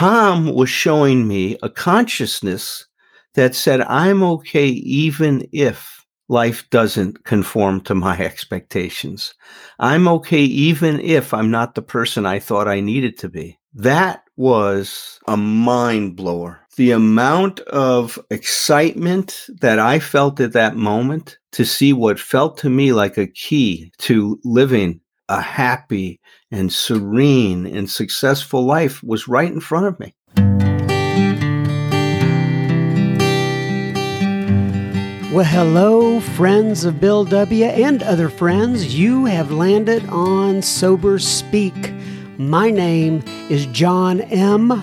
Tom was showing me a consciousness that said, I'm okay even if life doesn't conform to my expectations. I'm okay even if I'm not the person I thought I needed to be. That was a mind blower. The amount of excitement that I felt at that moment to see what felt to me like a key to living a happy and serene and successful life was right in front of me. Well, hello, friends of Bill W. and other friends. You have landed on Sober Speak. My name is John M.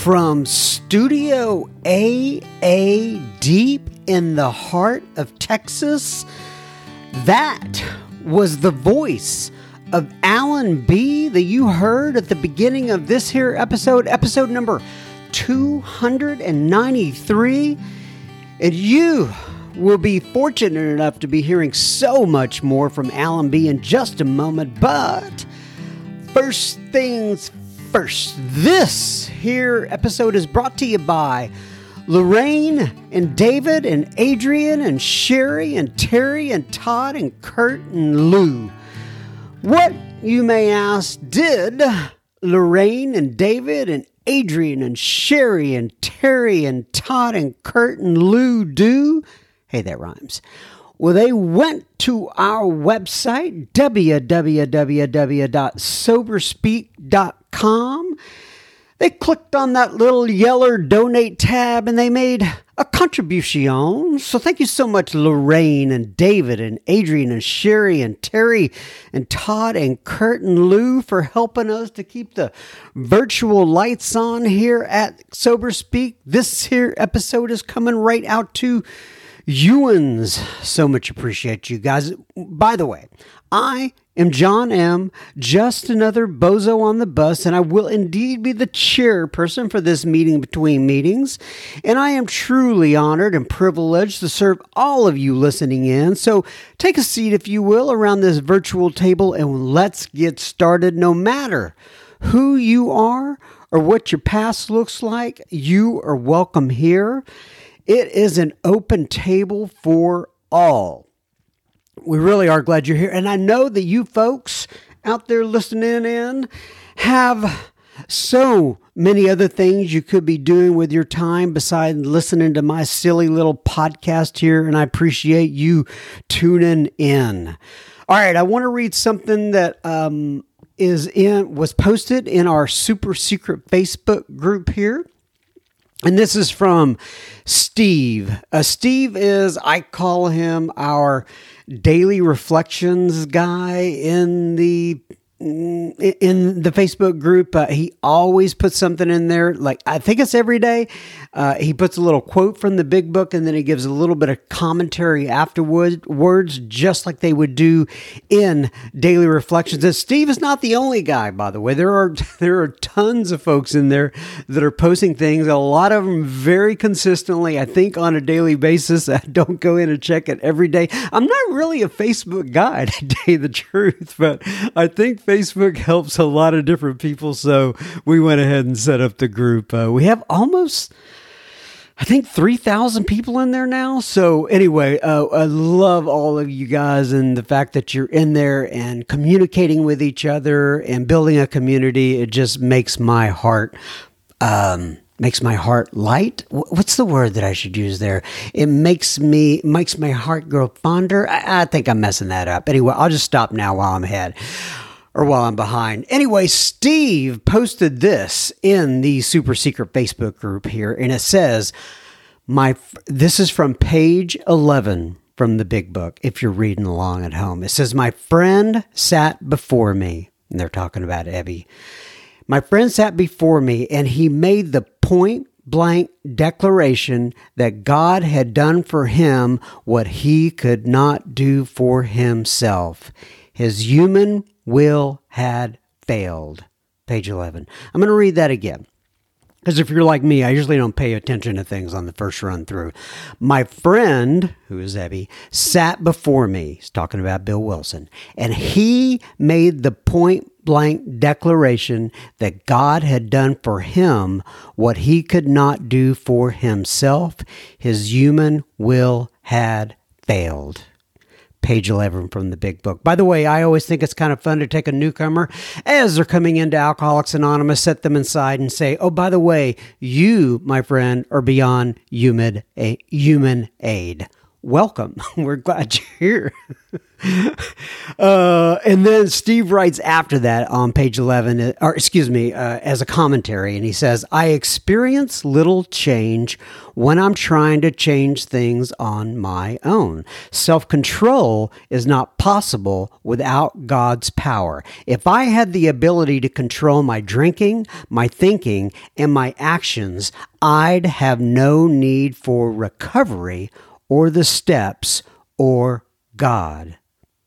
from Studio AA deep in the heart of Texas. That was the voice of Allen B that you heard at the beginning of this here episode, episode number 293. And you will be fortunate enough to be hearing so much more from Allen B in just a moment. But first things first. This here episode is brought to you by Lorraine and David and Adrian and Sherry and Terry and Todd and Kurt and Lou. What, you may ask, did Lorraine and David and Adrian and Sherry and Terry and Todd and Kurt and Lou do? Hey, that rhymes. Well, they went to our website, www.soberspeak.com. They clicked on that little yellow donate tab and they made a contribution. So thank you so much, Lorraine and David and Adrian and Sherry and Terry and Todd and Kurt and Lou for helping us to keep the virtual lights on here at Sober Speak. This here episode is coming right out to Ewans. So much appreciate you guys. By the way, I am John M., just another bozo on the bus, and I will indeed be the chairperson for this meeting between meetings. And I am truly honored and privileged to serve all of you listening in. So take a seat, if you will, around this virtual table and let's get started. No matter who you are or what your past looks like, you are welcome here. It is an open table for all. We really are glad you're here. And I know that you folks out there listening in have so many other things you could be doing with your time besides listening to my silly little podcast here. And I appreciate you tuning in. All right, I want to read something that um, is in was posted in our super secret Facebook group here. And this is from Steve. Uh, Steve is, I call him our daily reflections guy in the in the Facebook group. Uh, he always puts something in there. Like I think it's every day. Uh, he puts a little quote from the big book, and then he gives a little bit of commentary afterwards, words just like they would do in daily reflections. And Steve is not the only guy, by the way. There are there are tons of folks in there that are posting things. A lot of them very consistently. I think on a daily basis. I don't go in and check it every day. I'm not really a Facebook guy, to tell you the truth, but I think Facebook helps a lot of different people. So we went ahead and set up the group. Uh, we have almost. I think 3,000 people in there now. So, anyway, uh, I love all of you guys and the fact that you're in there and communicating with each other and building a community. It just makes my heart um, makes my heart light. What's the word that I should use there? It makes me makes my heart grow fonder. I, I think I'm messing that up. Anyway, I'll just stop now while I'm ahead or while I'm behind. Anyway, Steve posted this in the super secret Facebook group here, and it says, "My this is from page 11 from the Big Book. If you're reading along at home, it says, "My friend sat before me." And they're talking about Ebby. My friend sat before me, and he made the point blank declaration that God had done for him what he could not do for himself. His human will had failed. Page 11. I'm going to read that again. Because if you're like me, I usually don't pay attention to things on the first run through. My friend, who is Ebby, sat before me. He's talking about Bill Wilson. And he made the point blank declaration that God had done for him what he could not do for himself. His human will had failed page 11 from the big book. By the way, I always think it's kind of fun to take a newcomer as they're coming into Alcoholics Anonymous, set them inside and say, oh, by the way, you, my friend, are beyond human, a, human aid welcome. We're glad you're here. uh, and then Steve writes after that on page 11, uh, or excuse me, uh, as a commentary, and he says, I experience little change when I'm trying to change things on my own. Self control is not possible without God's power. If I had the ability to control my drinking, my thinking, and my actions, I'd have no need for recovery or the steps or God.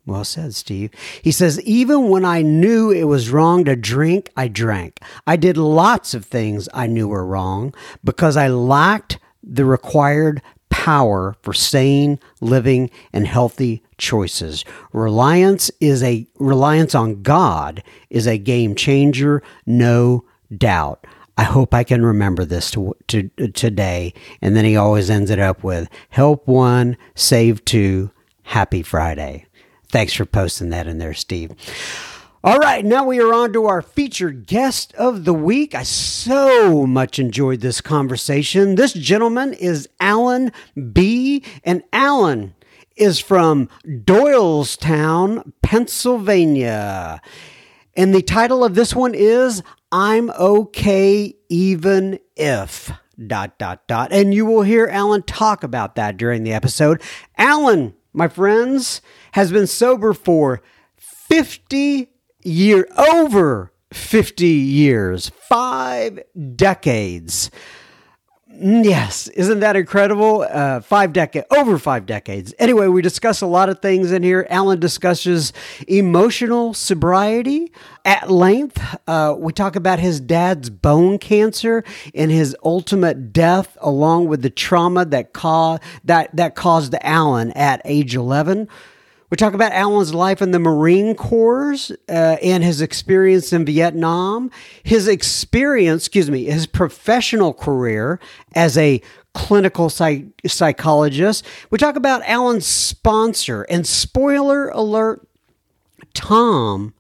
Well said, Steve. He says, even when I knew it was wrong to drink, I drank. I did lots of things I knew were wrong because I lacked the required power for sane living and healthy choices. Reliance is a reliance on God is a game changer, no doubt. I hope I can remember this to, to, today. And then he always ends it up with help one, save two, happy Friday. Thanks for posting that in there, Steve. All right, now we are on to our featured guest of the week. I so much enjoyed this conversation. This gentleman is Allen B. And Allen is from Doylestown, Pennsylvania. And the title of this one is I'm okay even if dot dot dot. And you will hear Allen talk about that during the episode. Allen, my friends, has been sober for 50 year over 50 years, 5 decades. Mm, yes, isn't that incredible? Uh, five decades, over five decades. Anyway, we discuss a lot of things in here. Allen discusses emotional sobriety at length. Uh, we talk about his dad's bone cancer and his ultimate death, along with the trauma that caused that that caused Allen at age eleven. We talk about Allen's life in the Marine Corps uh, and his experience in Vietnam, his experience, excuse me, his professional career as a clinical psych- psychologist. We talk about Allen's sponsor, and spoiler alert, Tom.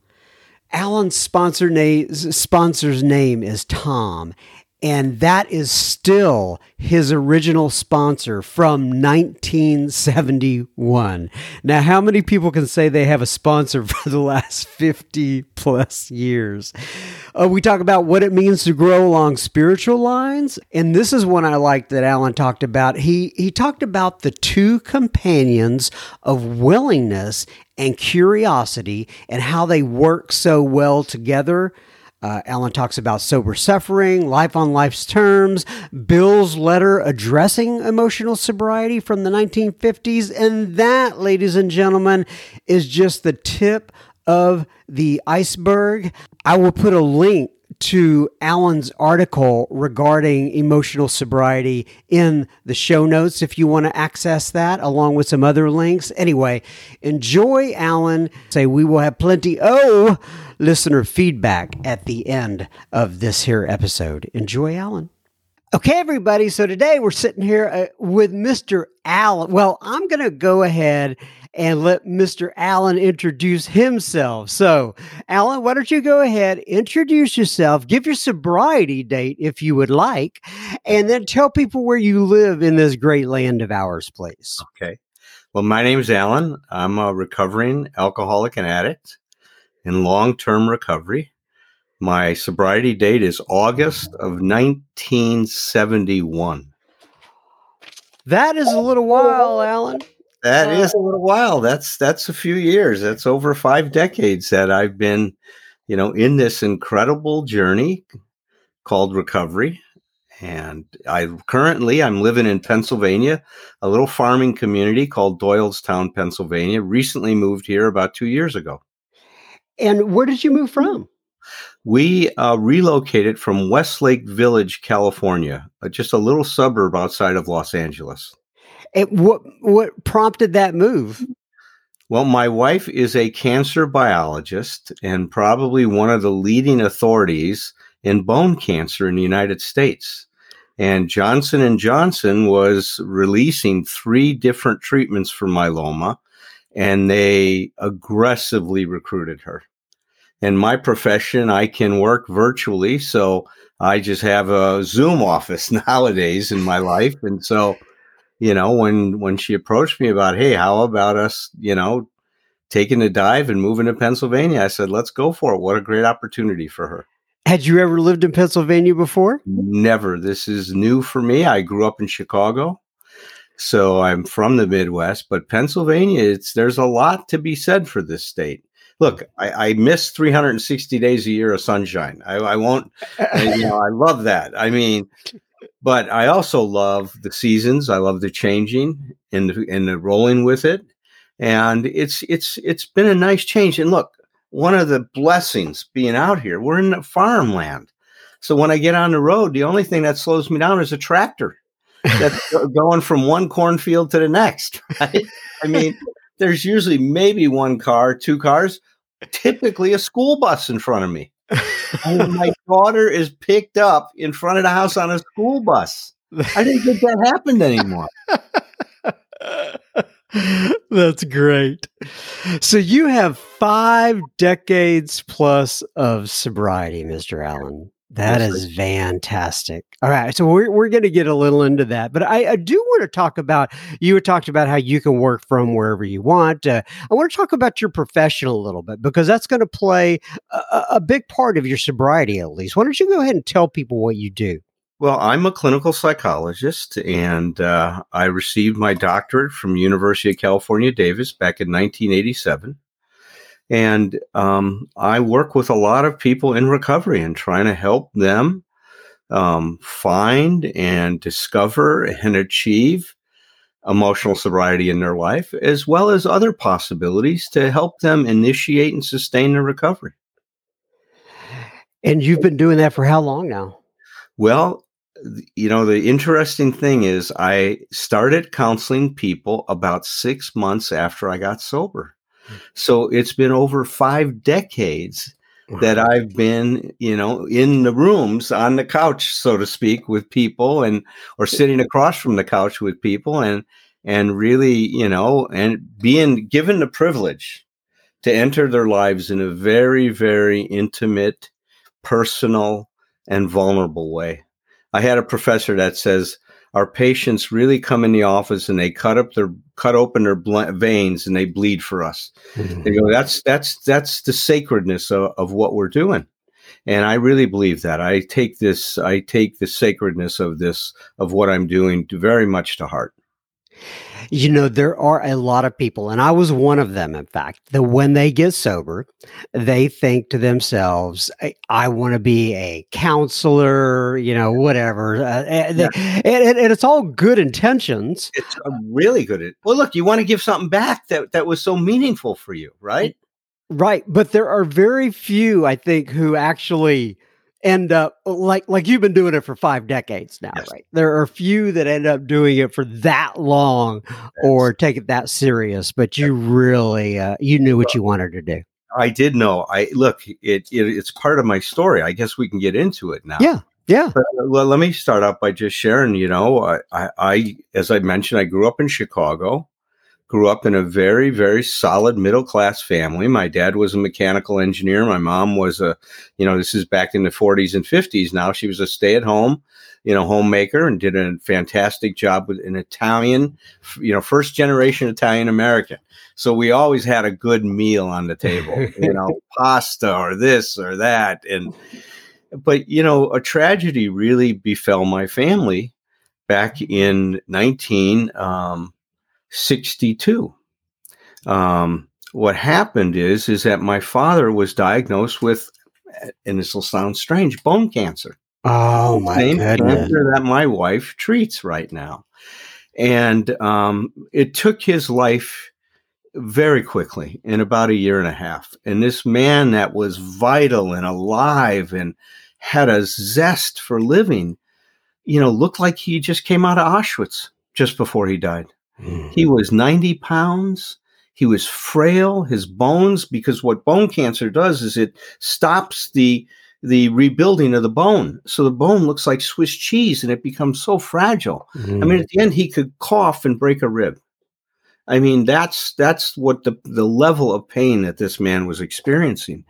Allen's sponsor na- sponsor's name is Tom, and that is still his original sponsor from 1971. Now, how many people can say they have a sponsor for the last 50 plus years? Uh, we talk about what it means to grow along spiritual lines, and this is one I like that Allen talked about. He he talked about the two companions of willingness and curiosity and how they work so well together. Uh, Allen talks about sober suffering, life on life's terms, Bill's letter addressing emotional sobriety from the 1950s. And that, ladies and gentlemen, is just the tip of the iceberg. I will put a link to Allen's article regarding emotional sobriety in the show notes if you want to access that, along with some other links. Anyway, enjoy Allen. Say we will have plenty. Oh, listener feedback at the end of this here episode. Enjoy, Allen. Okay, everybody. So today we're sitting here uh, with Mr. Allen. Well, I'm going to go ahead and let Mr. Allen introduce himself. So, Allen, why don't you go ahead, introduce yourself, give your sobriety date if you would like, and then tell people where you live in this great land of ours, please. Okay. Well, my name is Allen. I'm a recovering alcoholic and addict in long term recovery. My sobriety date is August of 1971. That is a little while, Allen. That uh, is a little while. That's that's a few years. That's over five decades that I've been, you know, in this incredible journey called recovery. And I currently I'm living in Pennsylvania, a little farming community called Doylestown, Pennsylvania. Recently moved here about two years ago. And where did you move from? We uh, relocated from Westlake Village, California, uh, just a little suburb outside of Los Angeles. And what what prompted that move? Well, my wife is a cancer biologist and probably one of the leading authorities in bone cancer in the United States. And Johnson and Johnson was releasing three different treatments for myeloma and they aggressively recruited her in my profession, I can work virtually. So I just have a Zoom office nowadays in my life. And so, you know, when when she approached me about, hey, how about us, you know, taking a dive and moving to Pennsylvania, I said, let's go for it. What a great opportunity for her. Had you ever lived in Pennsylvania before? Never. This is new for me. I grew up in Chicago. So I'm from the Midwest, but Pennsylvania, it's there's a lot to be said for this state look, I, I, miss 360 days a year of sunshine. I, I won't, you know, I love that. I mean, but I also love the seasons. I love the changing and the, and the rolling with it. And it's, it's, it's been a nice change. And look, one of the blessings being out here, we're in farmland. So when I get on the road, the only thing that slows me down is a tractor that's going from one cornfield to the next. Right? I mean, there's usually maybe one car, two cars, typically a school bus in front of me. And my daughter is picked up in front of the house on a school bus. I didn't think that happened anymore. That's great. So you have five decades plus of sobriety, Mr. Allen. That is fantastic. All right. So we're, we're going to get a little into that. But I, I, do want to talk about, you had talked about how you can work from wherever you want. Uh, I want to talk about your profession a little bit because that's going to play a, a, big part of your sobriety, at least. Why don't you go ahead and tell people what you do? Well, I'm a clinical psychologist and uh, I received my doctorate from University of California, Davis back in 1987. And um, I work with a lot of people in recovery and trying to help them um, find and discover and achieve emotional sobriety in their life, as well as other possibilities to help them initiate and sustain their recovery. And you've been doing that for how long now? Well, you know, the interesting thing is, I started counseling people about six months after I got sober. So it's been over five decades wow. that I've been, you know, in the rooms on the couch, so to speak, with people and or sitting across from the couch with people and and really, you know, and being given the privilege to enter their lives in a very, very intimate, personal, and vulnerable way. I had a professor that says our patients really come in the office and they cut up their cut open their bl- veins and they bleed for us. Mm-hmm. They go, that's that's that's the sacredness of, of what we're doing, and I really believe that. I take this I take the sacredness of this of what I'm doing very much to heart. You know, there are a lot of people, and I was one of them, in fact, that when they get sober, they think to themselves, I, I want to be a counselor, you know, whatever. Uh, and, yeah. and, and, it's all good intentions. It's really good. Well, look, you want to give something back that, that was so meaningful for you, right? Right. But there are very few, I think, who actually end up like like you've been doing it for five decades now, yes. right? There are few that end up doing it for that long yes. or take it that serious, but you really uh, you knew what you wanted to do. I did know. I look, it, it, it's part of my story. I guess we can get into it now. Yeah. Yeah. But, uh, well, let me start out by just sharing, you know, I, I, I, as I mentioned, I grew up in Chicago. Grew up in a very, very solid middle class family. My dad was a mechanical engineer. My mom was a, you know, this is back in the 40s and 50s now. She was a stay at home, you know, homemaker and did a fantastic job with an Italian, you know, first generation Italian American. So we always had a good meal on the table, you know, pasta or this or that. And, but, you know, a tragedy really befell my family back in 19. Um, 62. Um, what happened is is that my father was diagnosed with, and this will sound strange, bone cancer. Oh my Same goodness! Cancer that my wife treats right now, and um, it took his life very quickly in about a year and a half. And this man that was vital and alive and had a zest for living, you know, looked like he just came out of Auschwitz just before he died. He was 90 pounds. He was frail. His bones, because what bone cancer does is it stops the the rebuilding of the bone. So the bone looks like Swiss cheese and it becomes so fragile. Mm. I mean, at the end, he could cough and break a rib. I mean, that's that's what the the level of pain that this man was experiencing.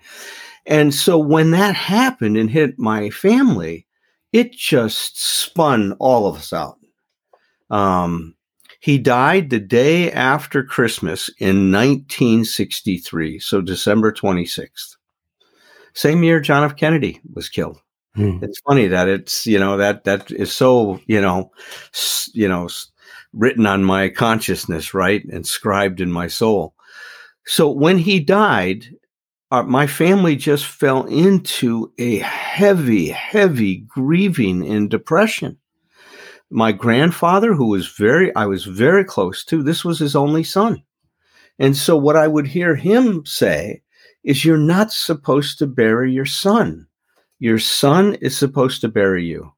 And so when that happened and hit my family, it just spun all of us out. Um, he died the day after Christmas in 1963, so December 26th. Same year John F. Kennedy was killed. Hmm. It's funny that it's you know that that is so you know you know written on my consciousness, right, inscribed in my soul. So when he died, uh, my family just fell into a heavy, heavy grieving and depression my grandfather, who was very, I was very close to, this was his only son. And so what I would hear him say is, You're not supposed to bury your son. Your son is supposed to bury you.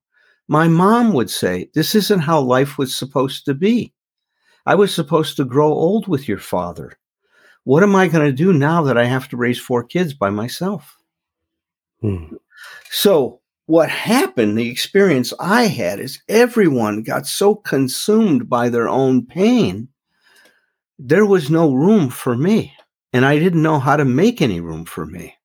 My mom would say, This isn't how life was supposed to be. I was supposed to grow old with your father. What am I going to do now that I have to raise four kids by myself? Hmm. So what happened, the experience I had is everyone got so consumed by their own pain, there was no room for me. And I didn't know how to make any room for me.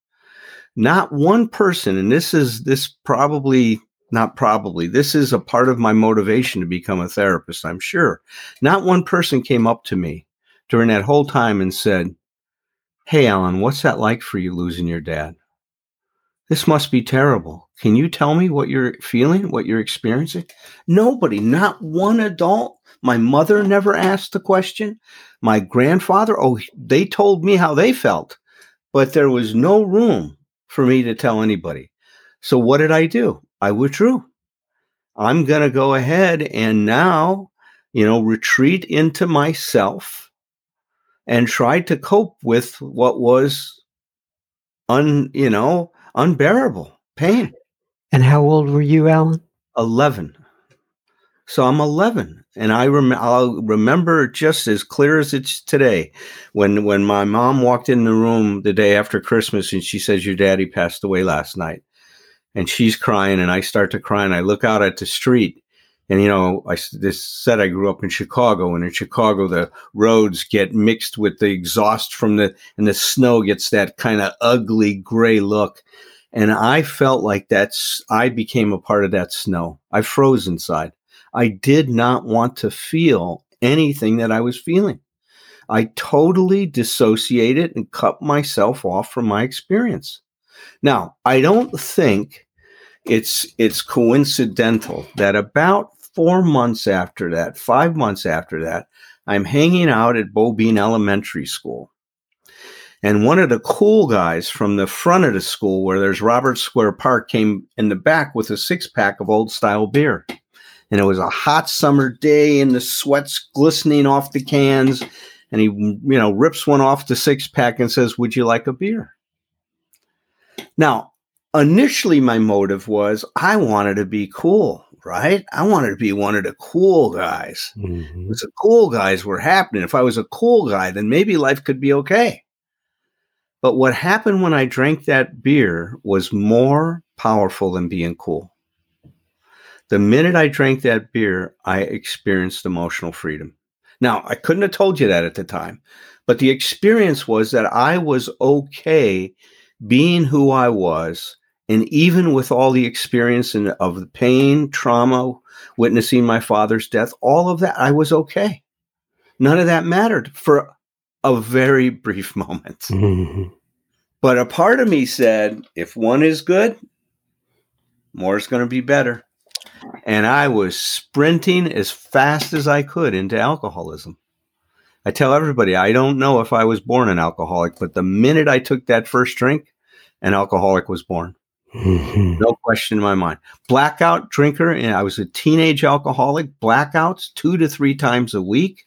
Not one person, and this is this probably not probably, this is a part of my motivation to become a therapist, I'm sure. Not one person came up to me during that whole time and said, Hey, Allen, what's that like for you losing your dad? This must be terrible. Can you tell me what you're feeling, what you're experiencing? Nobody, not one adult. My mother never asked the question. My grandfather, oh, they told me how they felt, but there was no room for me to tell anybody. So what did I do? I withdrew. I'm going to go ahead and now, you know, retreat into myself and try to cope with what was un, you know, unbearable pain. And how old were you, Allen? 11. So I'm 11, and I rem- I'll remember just as clear as it's today when when my mom walked in the room the day after Christmas and she says your daddy passed away last night, and she's crying and I start to cry and I look out at the street and you know I this said I grew up in Chicago and in Chicago the roads get mixed with the exhaust from the and the snow gets that kind of ugly gray look and I felt like that's, I became a part of that snow. I froze inside. I did not want to feel anything that I was feeling. I totally dissociated and cut myself off from my experience. Now, I don't think it's it's coincidental that about 4 months after that, 5 months after that, I'm hanging out at Beaubien Elementary School. And one of the cool guys from the front of the school, where there's Robert Square Park, came in the back with a six pack of old style beer. And it was a hot summer day, and the sweat's glistening off the cans. And he, you know, rips one off the six pack and says, Would you like a beer? Now, initially, my motive was I wanted to be cool, right? I wanted to be one of the cool guys. Mm-hmm. The cool guys were happening. If I was a cool guy, then maybe life could be okay. But what happened when I drank that beer was more powerful than being cool. The minute I drank that beer, I experienced emotional freedom. Now, I couldn't have told you that at the time, but the experience was that I was okay being who I was. And even with all the experience of the pain, trauma, witnessing my father's death, all of that, I was okay. None of that mattered for a very brief moment. Mm-hmm. But a part of me said, if one is good, more is going to be better. And I was sprinting as fast as I could into alcoholism. I tell everybody, I don't know if I was born an alcoholic, but the minute I took that first drink, an alcoholic was born. Mm-hmm. No question in my mind. Blackout drinker, and I was a teenage alcoholic, blackouts two to three times a week.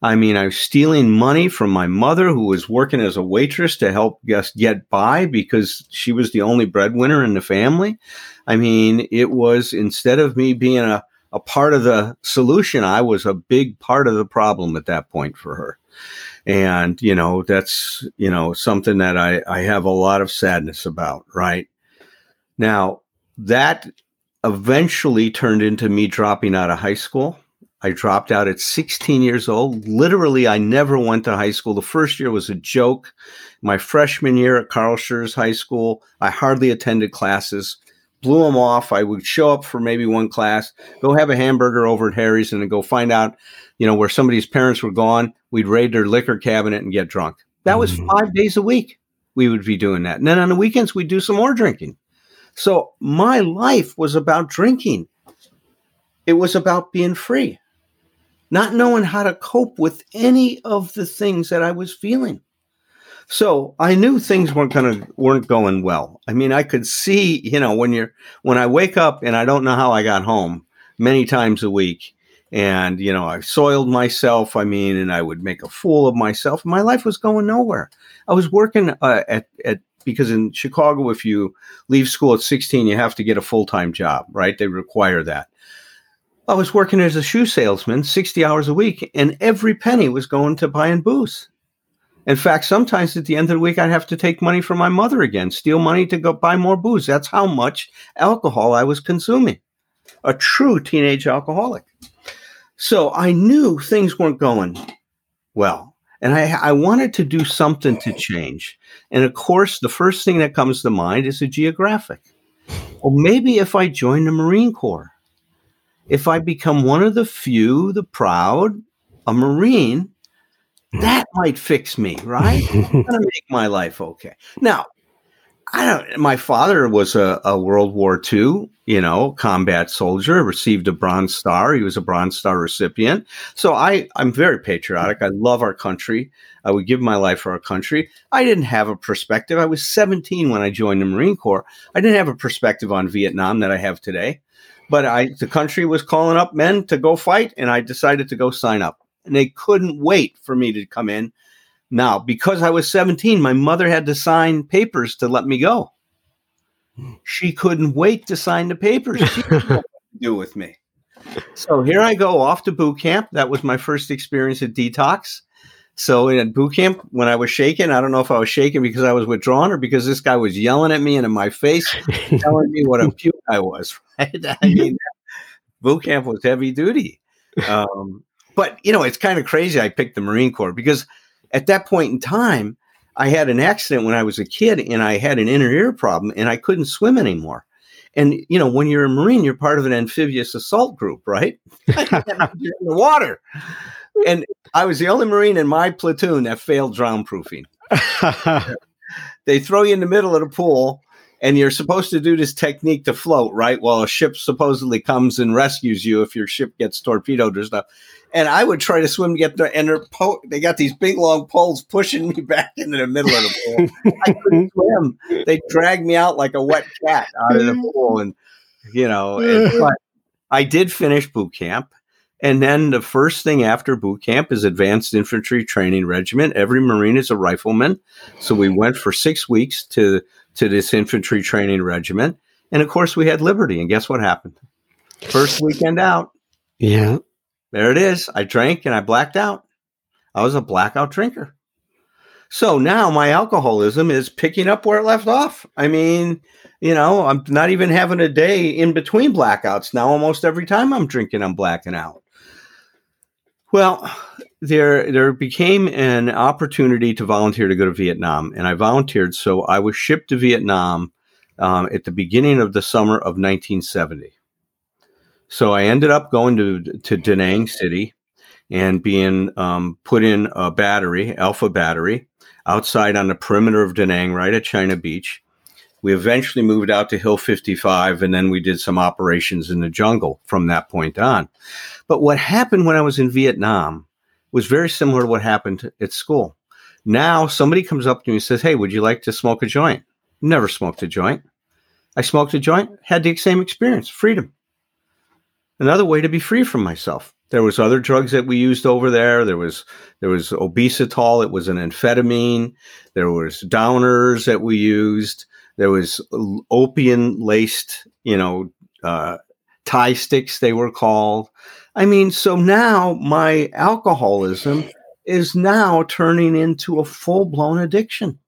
I mean, I was stealing money from my mother, who was working as a waitress to help us get by because she was the only breadwinner in the family. I mean, it was instead of me being a, a part of the solution, I was a big part of the problem at that point for her. And, you know, that's, you know, something that I, I have a lot of sadness about, right? Now, that eventually turned into me dropping out of high school I dropped out at 16 years old. Literally, I never went to high school. The first year was a joke. My freshman year at Carl Schurz High School, I hardly attended classes. Blew them off. I would show up for maybe one class, go have a hamburger over at Harry's, and then go find out, you know, where somebody's parents were gone. We'd raid their liquor cabinet and get drunk. That was mm-hmm. five days a week. We would be doing that. And then on the weekends, we'd do some more drinking. So my life was about drinking. It was about being free not knowing how to cope with any of the things that I was feeling. So I knew things weren't gonna weren't going well. I mean, I could see, you know, when you're when I wake up and I don't know how I got home many times a week, and you know, I soiled myself. I mean, and I would make a fool of myself. My life was going nowhere. I was working uh, at at because in Chicago, if you leave school at 16, you have to get a full time job, right? They require that. I was working as a shoe salesman 60 hours a week, and every penny was going to buying booze. In fact, sometimes at the end of the week, I'd have to take money from my mother again, steal money to go buy more booze. That's how much alcohol I was consuming. A true teenage alcoholic. So I knew things weren't going well. And I, I wanted to do something to change. And of course, the first thing that comes to mind is a geographic. Well, maybe if I join the Marine Corps if I become one of the few, the proud, a Marine, hmm. that might fix me, right? make my life okay. Now, I don't. My father was a, a, World War II, you know, combat soldier. Received a Bronze Star. He was a Bronze Star recipient. So I, I'm very patriotic. I love our country. I would give my life for our country. I didn't have a perspective. I was 17 when I joined the Marine Corps. I didn't have a perspective on Vietnam that I have today. But I, the country was calling up men to go fight, and I decided to go sign up. And they couldn't wait for me to come in. Now, because I was 17, my mother had to sign papers to let me go. Hmm. She couldn't wait to sign the papers. She didn't to do with me. So here I go off to boot camp. That was my first experience at detox. So in boot camp, when I was shaking, I don't know if I was shaking because I was withdrawn or because this guy was yelling at me and in my face, telling me what a puke I was. Right? I mean, boot camp was heavy duty. Um, but you know, it's kind of crazy. I picked the Marine Corps because at that point in time, I had an accident when I was a kid, and I had an inner ear problem, and I couldn't swim anymore. And you know, when you're a Marine, you're part of an amphibious assault group, right? in the water and I was the only Marine in my platoon that failed drown proofing. they throw you in the middle of the pool and you're supposed to do this technique to float, right? While a ship supposedly comes and rescues you if your ship gets torpedoed or stuff. And I would try to swim to get there, and po- they got these big long poles pushing me back into the middle of the pool. I couldn't swim. They dragged me out like a wet cat out of the pool, and you know. And, but I did finish boot camp, and then the first thing after boot camp is advanced infantry training regiment. Every Marine is a rifleman. So we went for six weeks to, to this infantry training regiment. And of course, we had liberty. And guess what happened? First weekend out. Yeah. There it is. I drank and I blacked out. I was a blackout drinker. So now my alcoholism is picking up where it left off. I mean, you know, I'm not even having a day in between blackouts now. Almost every time I'm drinking, I'm blacking out. Well, there there became an opportunity to volunteer to go to Vietnam, and I volunteered. So I was shipped to Vietnam um, at the beginning of the summer of 1970. So I ended up going to to Da Nang City and being um, put in a battery, Alpha battery, outside on the perimeter of Da Nang, right at China Beach. We eventually moved out to Hill 55, and then we did some operations in the jungle from that point on. But what happened when I was in Vietnam was very similar to what happened at school. Now somebody comes up to me and says, Hey, would you like to smoke a joint? Never smoked a joint. I smoked a joint, had the same experience, freedom. Another way to be free from myself. There was other drugs that we used over there. There was there was obesitol. It was an amphetamine. There was downers that we used. There was opium laced, you know, uh, Thai sticks they were called. I mean, so now my alcoholism is now turning into a full blown addiction.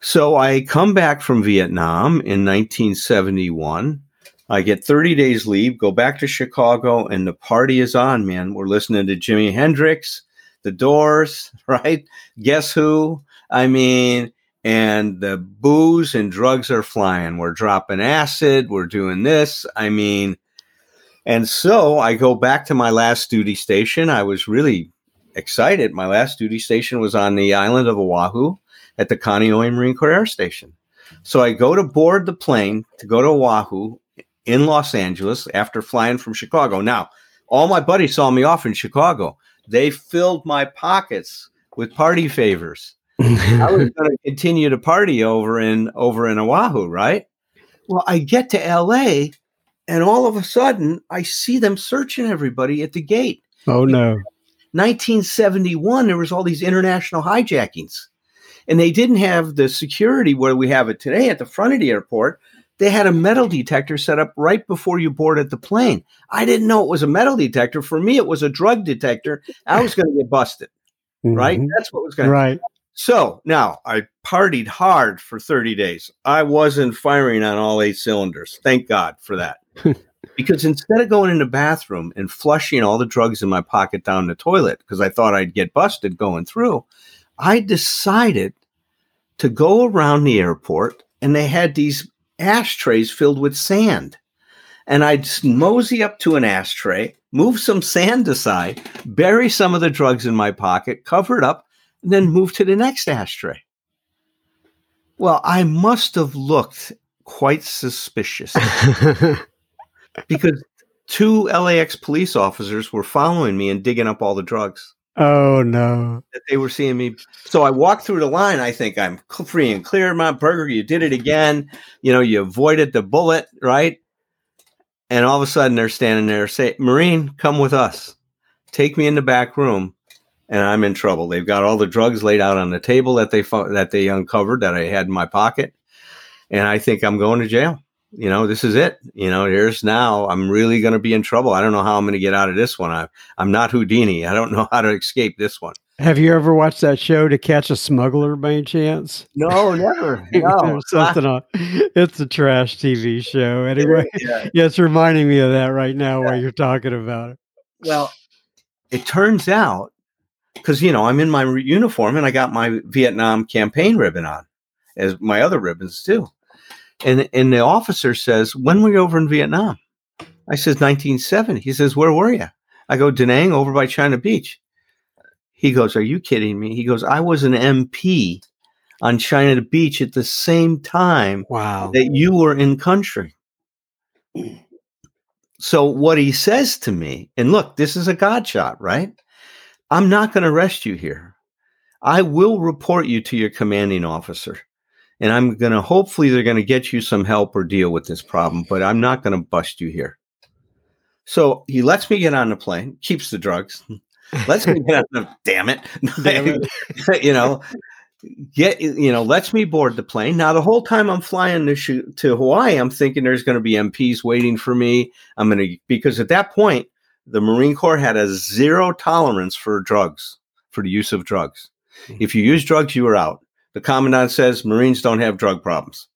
So I come back from Vietnam in 1971. I get 30 days leave, go back to Chicago, and the party is on, man. We're listening to Jimi Hendrix, The Doors, right? Guess who? I mean, and the booze and drugs are flying. We're dropping acid, we're doing this. I mean, and so I go back to my last duty station. I was really excited. My last duty station was on the island of Oahu at the Kaneohe Marine Corps Air Station. So I go to board the plane to go to Oahu in Los Angeles after flying from Chicago. Now, all my buddies saw me off in Chicago. They filled my pockets with party favors. I was going to continue to party over in over in Oahu, right? Well, I get to LA and all of a sudden I see them searching everybody at the gate. Oh no. 1971 there was all these international hijackings. And they didn't have the security where we have it today at the front of the airport. They had a metal detector set up right before you boarded the plane. I didn't know it was a metal detector. For me, it was a drug detector. I was going to get busted. Mm-hmm. Right? That's what was going to Right. So now I partied hard for 30 days. I wasn't firing on all eight cylinders. Thank God for that. because instead of going in the bathroom and flushing all the drugs in my pocket down the toilet, because I thought I'd get busted going through, I decided to go around the airport and they had these ashtrays filled with sand. And I'd mosey up to an ashtray, move some sand aside, bury some of the drugs in my pocket, cover it up, and then move to the next ashtray. Well, I must have looked quite suspicious because two LAX police officers were following me and digging up all the drugs. Oh no! They were seeing me. So I walked through the line. I think I'm free and clear, Mount Berger. You did it again. You know, you avoided the bullet, right? And all of a sudden, they're standing there, say, "Marine, come with us. Take me in the back room." And I'm in trouble. They've got all the drugs laid out on the table that they that they uncovered that I had in my pocket, and I think I'm going to jail you know, this is it. You know, here's now. I'm really going to be in trouble. I don't know how I'm going to get out of this one. I, I'm not Houdini. I don't know how to escape this one. Have you ever watched that show to catch a smuggler by any chance? No, never. No. something on. It's a trash TV show. Anyway, yeah. yeah, it's reminding me of that right now yeah. while you're talking about it. Well, it turns out because you know I'm in my uniform and I got my Vietnam campaign ribbon on, as my other ribbons too. And and the officer says, "When were you over in Vietnam?" I says, "1970." He says, "Where were you?" I go, "Da Nang, over by China Beach." He goes, "Are you kidding me?" He goes, "I was an MP on China Beach at the same time wow. that you were in country." So what he says to me, and look, this is a God shot, right? I'm not going to arrest you here. I will report you to your commanding officer and I'm going to hopefully they're going to get you some help or deal with this problem, but I'm not going to bust you here. So he lets me get on the plane, keeps the drugs, lets me get on the damn it, damn it. you know, get you know, lets me board the plane. Now the whole time I'm flying to to Hawaii, I'm thinking there's going to be MPs waiting for me. I'm going to because at that point the Marine Corps had a zero tolerance for drugs, for the use of drugs. Mm-hmm. If you use drugs, you were out. The commandant says Marines don't have drug problems.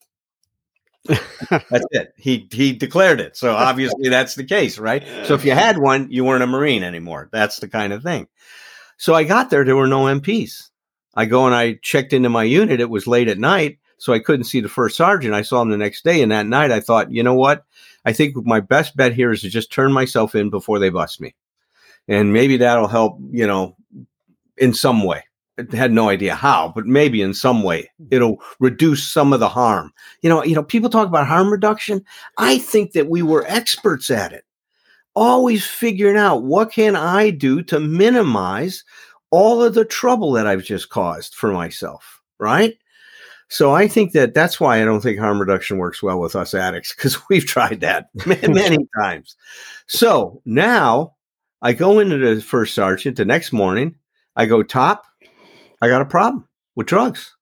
that's it. He he declared it. So obviously that's the case, right? So if you had one, you weren't a Marine anymore. That's the kind of thing. So I got there, there were no MPs. I go and I checked into my unit. It was late at night, so I couldn't see the first sergeant. I saw him the next day, and that night I thought, you know what? I think my best bet here is to just turn myself in before they bust me, and maybe that'll help. You know, in some way. I had no idea how, but maybe in some way it'll reduce some of the harm. You know, you know, people talk about harm reduction. I think that we were experts at it. Always figuring out what can I do to minimize all of the trouble that I've just caused for myself, right? So I think that that's why I don't think harm reduction works well with us addicts because we've tried that many times. So now I go into the first sergeant the next morning. I go, Top, I got a problem with drugs.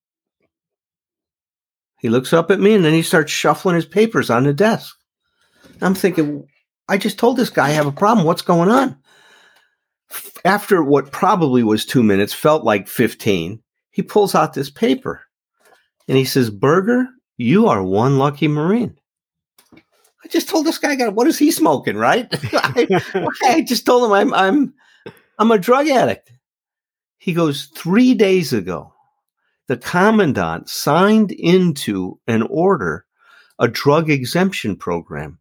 He looks up at me and then he starts shuffling his papers on the desk. I'm thinking, I just told this guy I have a problem. What's going on? After what probably was two minutes, felt like 15, he pulls out this paper and he says, Berger, you are one lucky Marine. I just told this guy, what is he smoking, right? I, I, just told him I'm I'm I'm a drug addict. He goes, three days ago, the commandant signed into an order a drug exemption program.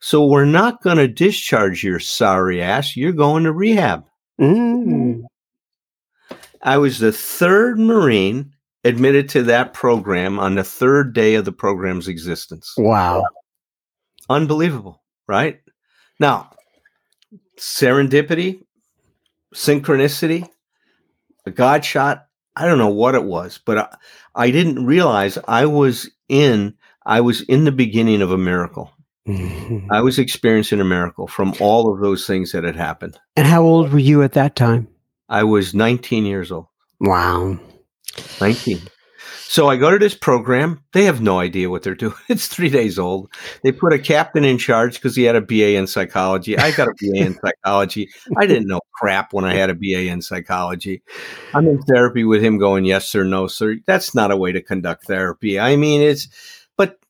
So we're not going to discharge your sorry ass. You're going to rehab. Mm. I was the third Marine admitted to that program on the third day of the program's existence. Wow. Unbelievable, right? Now, serendipity, synchronicity, a God shot. I don't know what it was, but I, I didn't realize I was in I was in the beginning of a miracle. Mm-hmm. I was experiencing a miracle from all of those things that had happened. And how old were you at that time? I was 19 years old. Wow. 19. So I go to this program. They have no idea what they're doing. It's three days old. They put a captain in charge because he had a BA in psychology. I got a BA in psychology. I didn't know crap when I had a BA in psychology. I'm in therapy with him going, yes, sir, no, sir. That's not a way to conduct therapy. I mean, it's, but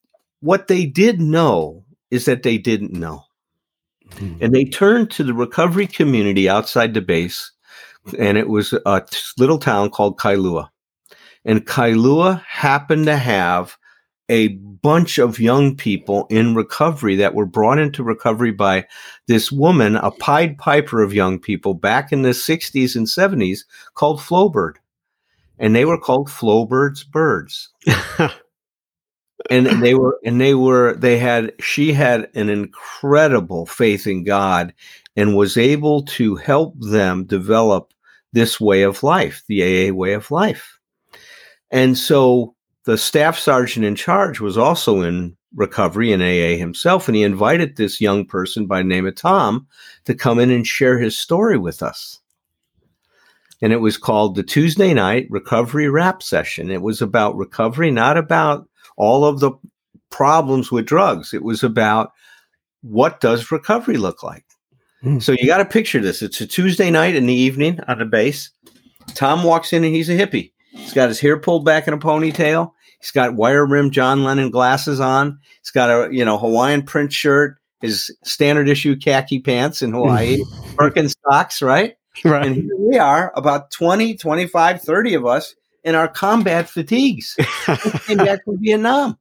what they did know is that they didn't know. Mm-hmm. And they turned to the recovery community outside the base, and it was a little town called Kailua and Kailua happened to have a bunch of young people in recovery that were brought into recovery by this woman, a Pied Piper of young people back in the 60s and 70s called Flowbird. And they were called Flowbird's Birds. and they were, and they were, they had, she had an incredible faith in God and was able to help them develop this way of life, the AA way of life. And so the staff sergeant in charge was also in recovery in AA himself, and he invited this young person by the name of Tom to come in and share his story with us. And it was called the Tuesday Night Recovery Rap Session. It was about recovery, not about all of the problems with drugs. It was about what does recovery look like? Mm. So you got to picture this. It's a Tuesday night in the evening on the base. Tom walks in and he's a hippie. He's got his hair pulled back in a ponytail. He's got wire rim John Lennon glasses on. He's got a you know Hawaiian print shirt, his standard issue khaki pants in Hawaii, Birkenstocks, right? Right. And here we are, about 20, 25, 30 of us in our combat fatigues. came back from Vietnam.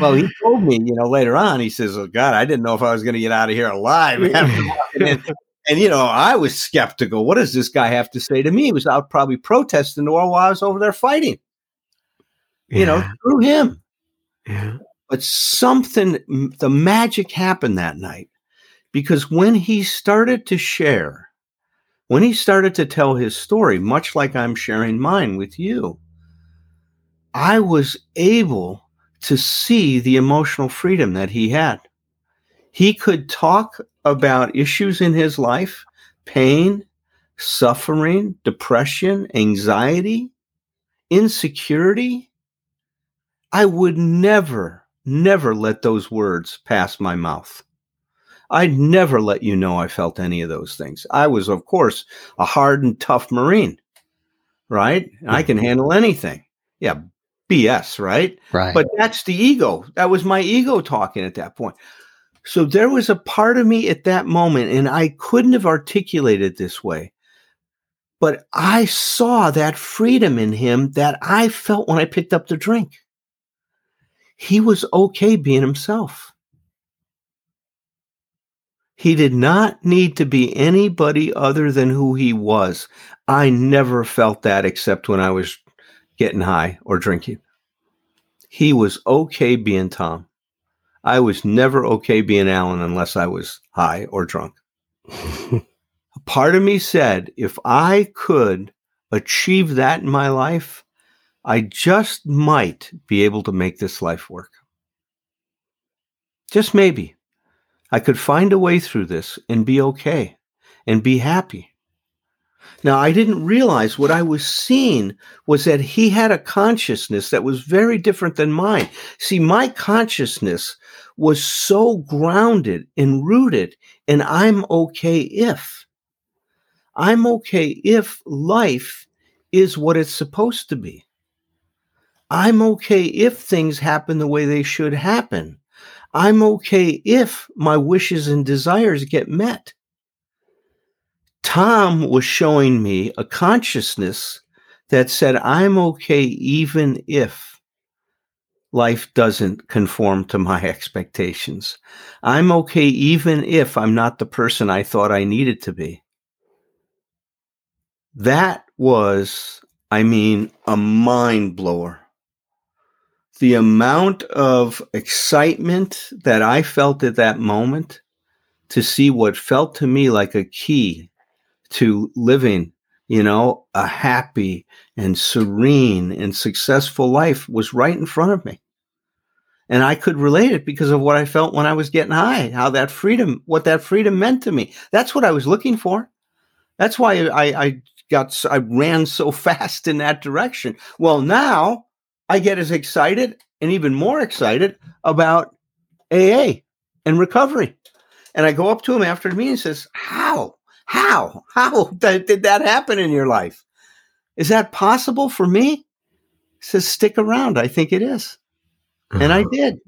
well, he told me, you know, later on, he says, Oh God, I didn't know if I was going to get out of here alive. And you know, I was skeptical. What does this guy have to say to me? He was out probably protesting while I was over there fighting. Yeah. You know, through him. Yeah. But something, the magic happened that night because when he started to share, when he started to tell his story, much like I'm sharing mine with you, I was able to see the emotional freedom that he had. He could talk about issues in his life pain, suffering, depression, anxiety, insecurity. I would never, never let those words pass my mouth. I'd never let you know I felt any of those things. I was, of course, a hard and tough Marine, right? I can handle anything. Yeah. BS, right? Right. But that's the ego. That was my ego talking at that point. So there was a part of me at that moment, and I couldn't have articulated this way. But I saw that freedom in him that I felt when I picked up the drink. He was okay being himself. He did not need to be anybody other than who he was. I never felt that except when I was getting high or drinking. He was okay being Tom. I was never okay being Allen unless I was high or drunk. A part of me said, if I could achieve that in my life, I just might be able to make this life work. Just maybe. I could find a way through this and be okay and be happy. Now, I didn't realize what I was seeing was that he had a consciousness that was very different than mine. See, my consciousness was so grounded and rooted, and I'm okay if. I'm okay if life is what it's supposed to be. I'm okay if things happen the way they should happen. I'm okay if my wishes and desires get met. Tom was showing me a consciousness that said, I'm okay even if life doesn't conform to my expectations. I'm okay even if I'm not the person I thought I needed to be. That was, I mean, a mind blower. The amount of excitement that I felt at that moment to see what felt to me like a key to living, you know, a happy and serene and successful life was right in front of me. And I could relate it because of what I felt when I was getting high, how that freedom, what that freedom meant to me. That's what I was looking for. That's why I, I got, I ran so fast in that direction. Well, now I get as excited and even more excited about AA and recovery. And I go up to him after the meeting and says, How? How? How did that happen in your life? Is that possible for me? He says, stick around. I think it is. Uh-huh. And I uh-huh. did.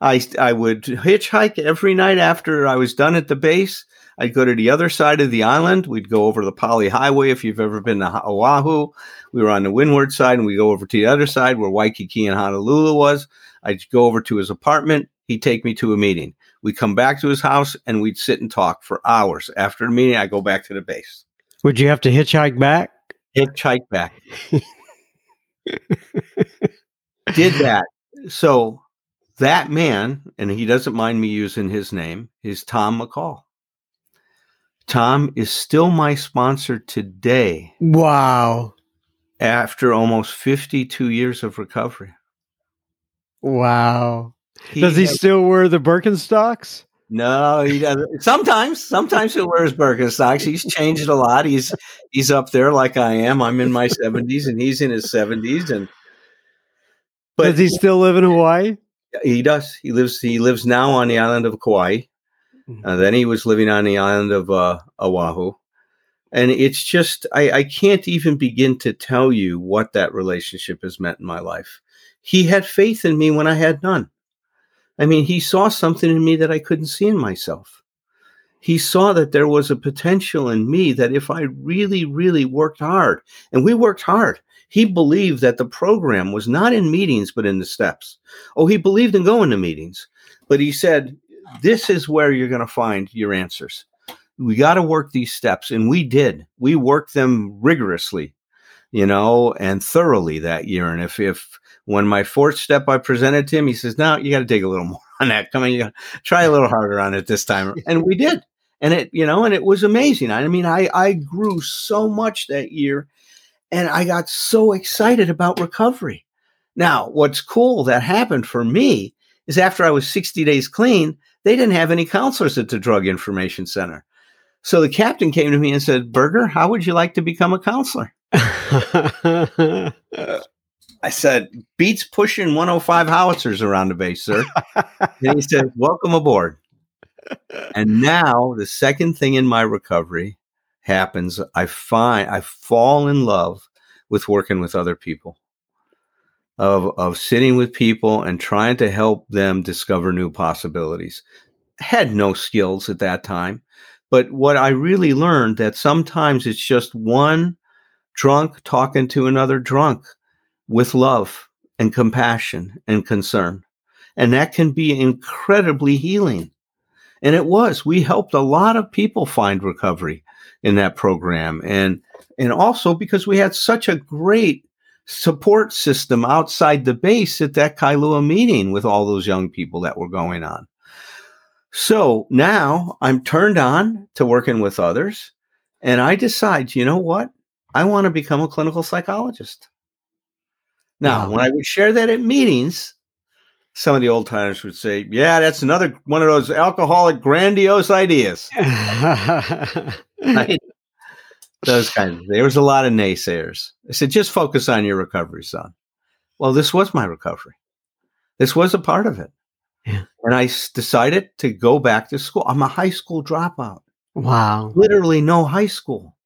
I, I would hitchhike every night after I was done at the base. I'd go to the other side of the island. We'd go over the Pali Highway if you've ever been to Oahu. We were on the windward side and we go over to the other side where Waikiki and Honolulu was. I'd go over to his apartment. He'd take me to a meeting. We'd come back to his house and we'd sit and talk for hours. After the meeting, I go back to the base. Would you have to hitchhike back? Hitchhike back. Did that. So that man, and he doesn't mind me using his name, is Tom McCall. Tom is still my sponsor today. Wow. After almost 52 years of recovery. Wow. He Does he has, still wear the Birkenstocks? No, he doesn't. Sometimes, sometimes he wears Birkenstocks. He's changed a lot. He's he's up there like I am. I'm in my 70s and he's in his 70s. And but does he still live in Hawaii? He does. He lives. He lives now on the island of Kauai. Mm-hmm. Uh, then he was living on the island of uh, Oahu. And it's just, I, I can't even begin to tell you what that relationship has meant in my life. He had faith in me when I had none. I mean, he saw something in me that I couldn't see in myself. He saw that there was a potential in me that if I really, really worked hard, and we worked hard, he believed that the program was not in meetings, but in the steps. Oh, he believed in going to meetings, but he said, This is where you're going to find your answers. We got to work these steps. And we did. We worked them rigorously, you know, and thoroughly that year. And if, if, when my fourth step I presented to him, he says, "No, you got to dig a little more on that. Come on, you try a little harder on it this time." And we did, and it, you know, and it was amazing. I mean, I I grew so much that year, and I got so excited about recovery. Now, what's cool that happened for me is after I was 60 days clean, they didn't have any counselors at the Drug Information Center. So the captain came to me and said, Berger, how would you like to become a counselor? I said, beats pushing 105 howitzers around the base, sir. and he said, welcome aboard. And now the second thing in my recovery happens. I find I fall in love with working with other people. of, of sitting with people and trying to help them discover new possibilities. Had no skills at that time. But what I really learned that sometimes it's just one drunk talking to another drunk with love and compassion and concern. And that can be incredibly healing. And it was. We helped a lot of people find recovery in that program. And and also because we had such a great support system outside the base at that Kailua meeting with all those young people that were going on. So now I'm turned on to working with others, and I decide, you know what? I want to become a clinical psychologist. Now, when I would share that at meetings, some of the old timers would say, "Yeah, that's another one of those alcoholic grandiose ideas." right? Those kinds. Of, there was a lot of naysayers. I said, "Just focus on your recovery, son." Well, this was my recovery. This was a part of it. Yeah. And I decided to go back to school. I'm a high school dropout. Wow. Literally no high school.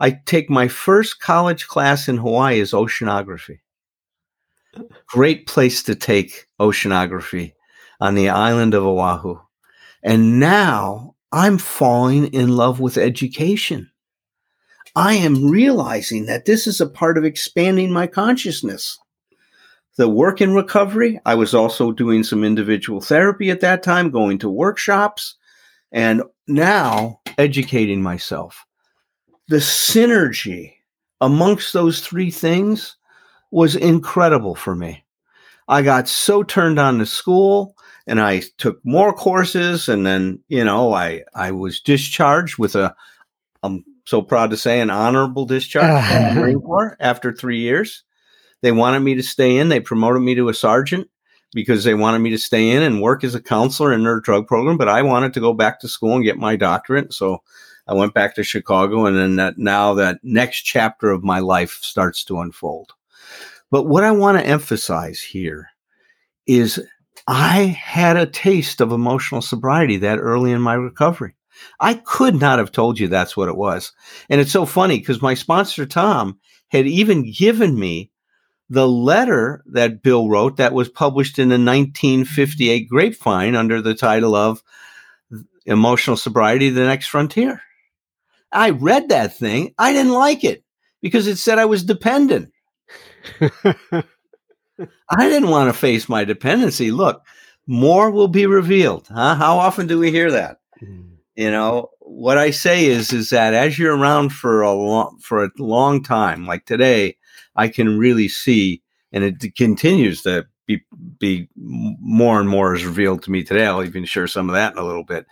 I take my first college class in Hawaii is oceanography. Great place to take oceanography on the island of Oahu. And now I'm falling in love with education. I am realizing that this is a part of expanding my consciousness the work in recovery. I was also doing some individual therapy at that time, going to workshops, and now educating myself. The synergy amongst those three things was incredible for me. I got so turned on to school and I took more courses and then, you know, I I was discharged with a I'm so proud to say an honorable discharge from the Marine Corps after 3 years. They wanted me to stay in. They promoted me to a sergeant because they wanted me to stay in and work as a counselor in their drug program. But I wanted to go back to school and get my doctorate. So I went back to Chicago. And then that, now that next chapter of my life starts to unfold. But what I want to emphasize here is I had a taste of emotional sobriety that early in my recovery. I could not have told you that's what it was. And it's so funny because my sponsor, Tom, had even given me the letter that Bill wrote that was published in the 1958 Grapevine under the title of Emotional Sobriety The Next Frontier. I read that thing. I didn't like it because it said I was dependent. I didn't want to face my dependency. Look, more will be revealed. Huh? How often do we hear that? Mm. You know, what I say is is that as you're around for a long for a long time, like today, I can really see, and it continues to be be more and more is revealed to me today. I'll even share some of that in a little bit.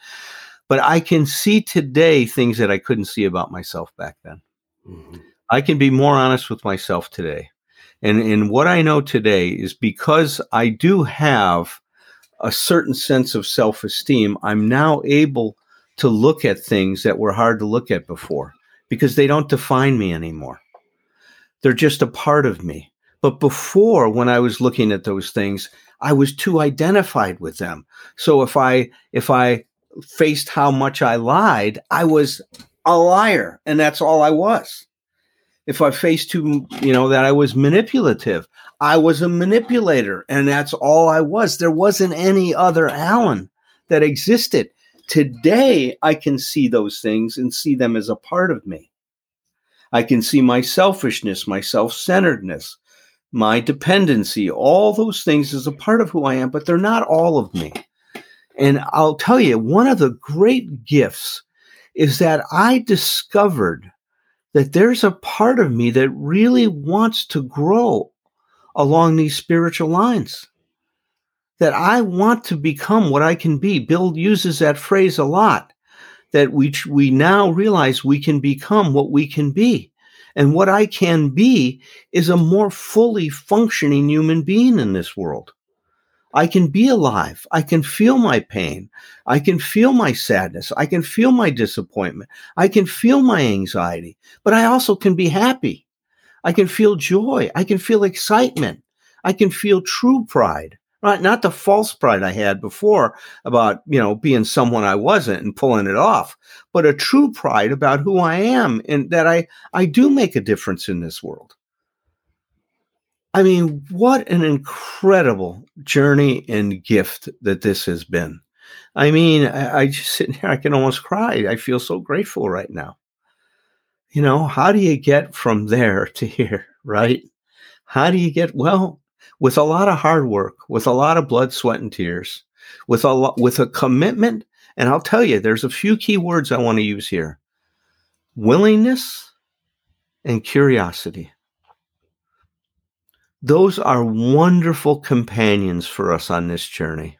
But I can see today things that I couldn't see about myself back then. Mm-hmm. I can be more honest with myself today. And, and what I know today is because I do have a certain sense of self esteem, I'm now able to look at things that were hard to look at before because they don't define me anymore. They're just a part of me. But before, when I was looking at those things, I was too identified with them. So if I if I faced how much I lied, I was a liar, and that's all I was. If I faced too, you know, that I was manipulative, I was a manipulator, and that's all I was. There wasn't any other Allen that existed. Today, I can see those things and see them as a part of me. I can see my selfishness, my self centeredness, my dependency, all those things as a part of who I am, but they're not all of me. And I'll tell you, one of the great gifts is that I discovered that there's a part of me that really wants to grow along these spiritual lines. That I want to become what I can be. Bill uses that phrase a lot that we we now realize we can become what we can be. And what I can be is a more fully functioning human being in this world. I can be alive. I can feel my pain. I can feel my sadness. I can feel my disappointment. I can feel my anxiety, but I also can be happy. I can feel joy. I can feel excitement. I can feel true pride right? Not the false pride I had before about, you know, being someone I wasn't and pulling it off, but a true pride about who I am and that I, I do make a difference in this world. I mean, what an incredible journey and gift that this has been. I mean, I, I just sit here, I can almost cry. I feel so grateful right now. You know, how do you get from there to here, right? How do you get, well, with a lot of hard work, with a lot of blood, sweat, and tears, with a lot, with a commitment. And I'll tell you, there's a few key words I want to use here willingness and curiosity. Those are wonderful companions for us on this journey.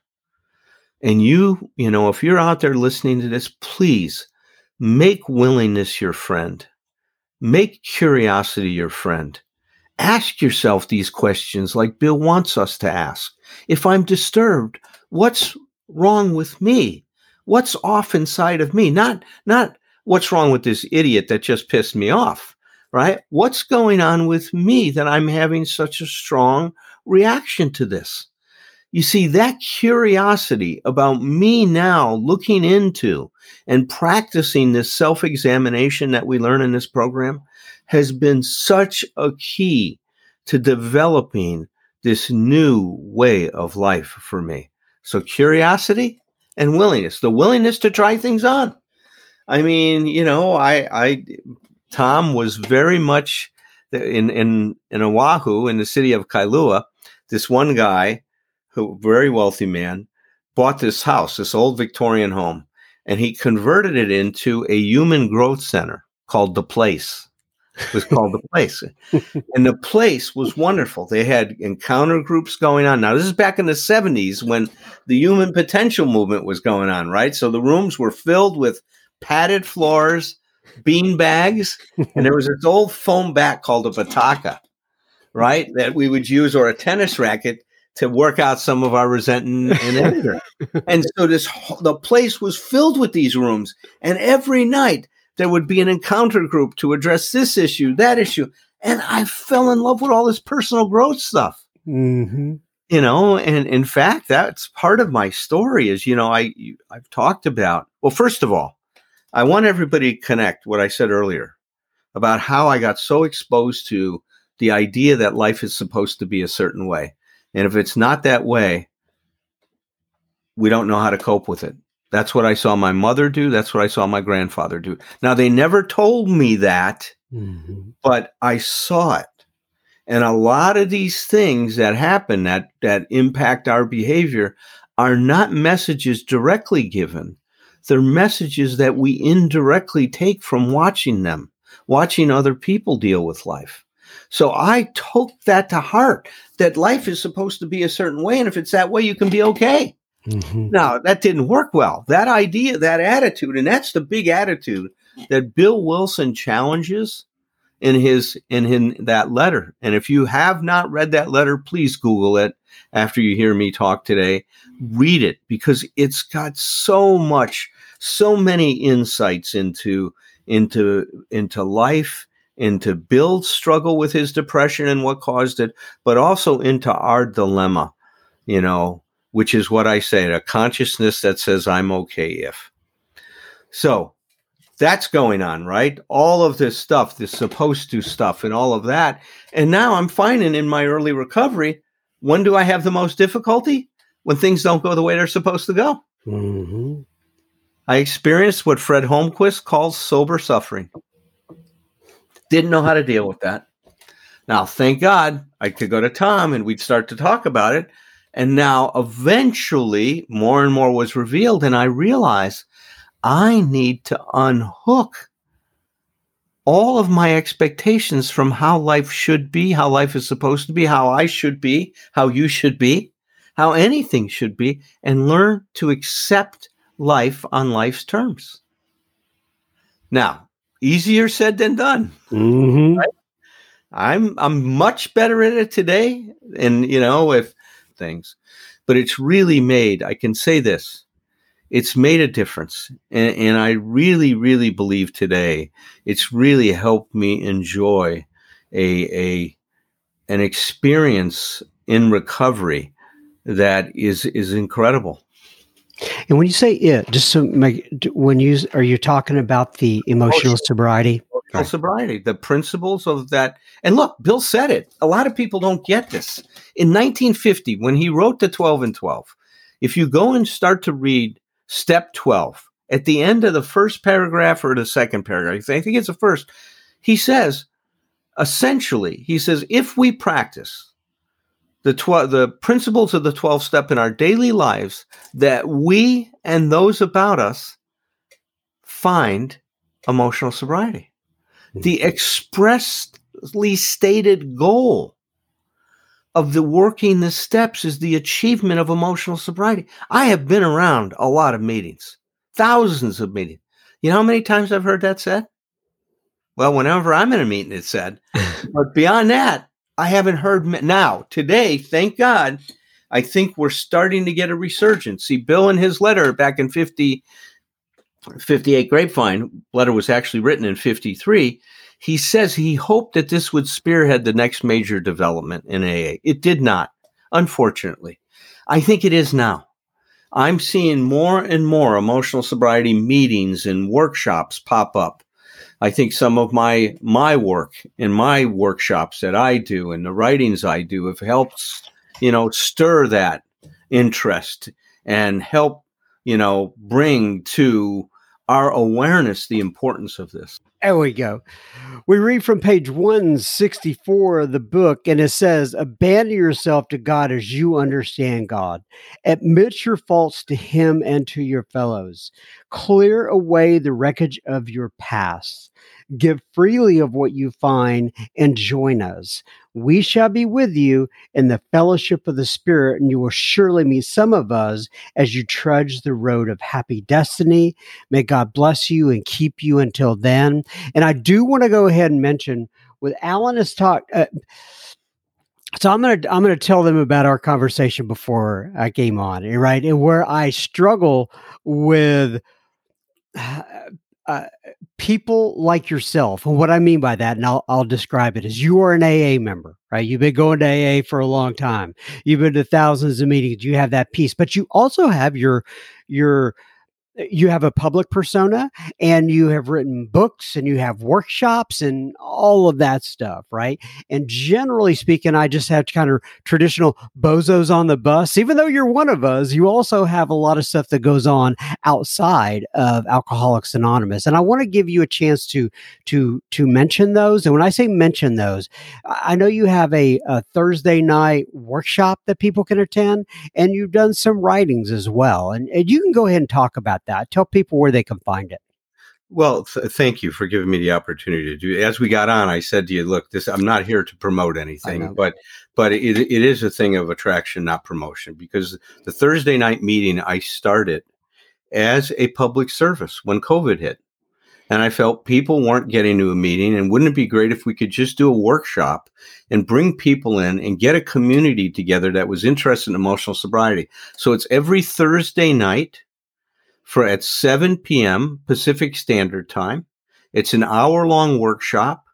And you, you know, if you're out there listening to this, please make willingness your friend. Make curiosity your friend. Ask yourself these questions like Bill wants us to ask. If I'm disturbed, what's wrong with me? What's off inside of me? Not, not what's wrong with this idiot that just pissed me off, right? What's going on with me that I'm having such a strong reaction to this? You see, that curiosity about me now looking into and practicing this self examination that we learn in this program has been such a key to developing this new way of life for me. So, curiosity and willingness, the willingness to try things on. I mean, you know, I, I, Tom was very much in, in, in Oahu, in the city of Kailua. This one guy who very wealthy man, bought this house, this old Victorian home, and he converted it into a human growth center called the Place. It was called the Place, and the Place was wonderful. They had encounter groups going on. Now this is back in the '70s when the human potential movement was going on, right? So the rooms were filled with padded floors, bean bags, and there was this old foam bat called a bataka, right? That we would use, or a tennis racket to work out some of our resentment and anger. and so this the place was filled with these rooms, and every night there would be an encounter group to address this issue, that issue, and I fell in love with all this personal growth stuff. Mm-hmm. You know, and in fact, that's part of my story. Is you know, I I've talked about. Well, first of all, I want everybody to connect what I said earlier about how I got so exposed to the idea that life is supposed to be a certain way. And if it's not that way, we don't know how to cope with it. That's what I saw my mother do. That's what I saw my grandfather do. Now, they never told me that, mm-hmm. but I saw it. And a lot of these things that happen that, that impact our behavior are not messages directly given. They're messages that we indirectly take from watching them, watching other people deal with life. So I took that to heart that life is supposed to be a certain way. And if it's that way, you can be okay. Mm-hmm. Now, that didn't work well. That idea, that attitude, and that's the big attitude that Bill Wilson challenges in his in, in that letter. And if you have not read that letter, please Google it after you hear me talk today. Read it because it's got so much, so many insights into into into life into Bill's struggle with his depression and what caused it, but also into our dilemma, you know, which is what I say a consciousness that says, I'm okay if. So that's going on, right? All of this stuff, this supposed to stuff, and all of that. And now I'm finding in my early recovery, when do I have the most difficulty? When things don't go the way they're supposed to go. Mm-hmm. I experienced what Fred Holmquist calls sober suffering. Didn't know how to deal with that. Now, thank God I could go to Tom and we'd start to talk about it. And now eventually more and more was revealed. And I realized I need to unhook all of my expectations from how life should be, how life is supposed to be, how I should be, how you should be, how anything should be, and learn to accept life on life's terms. Now, easier said than done. Mm-hmm. Right? I'm I'm much better at it today, and you know with things, but it's really made. I can say this: it's made a difference, and, and I really, really believe today it's really helped me enjoy a a an experience in recovery that is is incredible. And when you say it, just so make, when you are you talking about the emotional oh, sobriety? right. sobriety, the principles of that. And look, Bill said it. A lot of people don't get this. In 1950, when he wrote the 12 and 12, if you go and start to read step 12, at the end of the first paragraph or the second paragraph, I think it's the first, he says, essentially, he says, if we practice the, tw- the principles of the 12 step in our daily lives, that we and those about us find emotional sobriety. The mm-hmm. expressly stated goal of the working the steps is the achievement of emotional sobriety. I have been around a lot of meetings, thousands of meetings. You know how many times I've heard that said? Well, whenever I'm in a meeting, it's said. but beyond that, I haven't heard. Now, today, thank God, I think we're starting to get a resurgence. See, Bill in his letter back in 50, 58 Grapevine, letter was actually written in 53. He says he hoped that this would spearhead the next major development in AA. It did not, unfortunately. I think it is now. I'm seeing more and more emotional sobriety meetings and workshops pop up. I think some of my my work in my workshops that I do and the writings I do have helped, you know, stir that interest and help, you know, bring to our awareness the importance of this. There we go. We read from page 164 of the book, and it says, Abandon yourself to God as you understand God. Admit your faults to Him and to your fellows. Clear away the wreckage of your past. Give freely of what you find and join us. We shall be with you in the fellowship of the Spirit, and you will surely meet some of us as you trudge the road of happy destiny. May God bless you and keep you until then. And I do want to go ahead and mention with Allen has talked. Uh, so I'm gonna I'm gonna tell them about our conversation before I came on, right? And where I struggle with uh, people like yourself. And what I mean by that, and I'll, I'll describe it, is you are an AA member, right? You've been going to AA for a long time. You've been to thousands of meetings. You have that piece, but you also have your your you have a public persona and you have written books and you have workshops and all of that stuff, right? And generally speaking, I just have kind of traditional bozos on the bus. Even though you're one of us, you also have a lot of stuff that goes on outside of Alcoholics Anonymous. And I want to give you a chance to to to mention those. And when I say mention those, I know you have a, a Thursday night workshop that people can attend, and you've done some writings as well. And, and you can go ahead and talk about about that. Tell people where they can find it. Well, th- thank you for giving me the opportunity to do. As we got on, I said to you, "Look, this I'm not here to promote anything, but but it, it is a thing of attraction, not promotion. Because the Thursday night meeting I started as a public service when COVID hit, and I felt people weren't getting to a meeting, and wouldn't it be great if we could just do a workshop and bring people in and get a community together that was interested in emotional sobriety? So it's every Thursday night for at 7 p.m. Pacific Standard Time. It's an hour long workshop.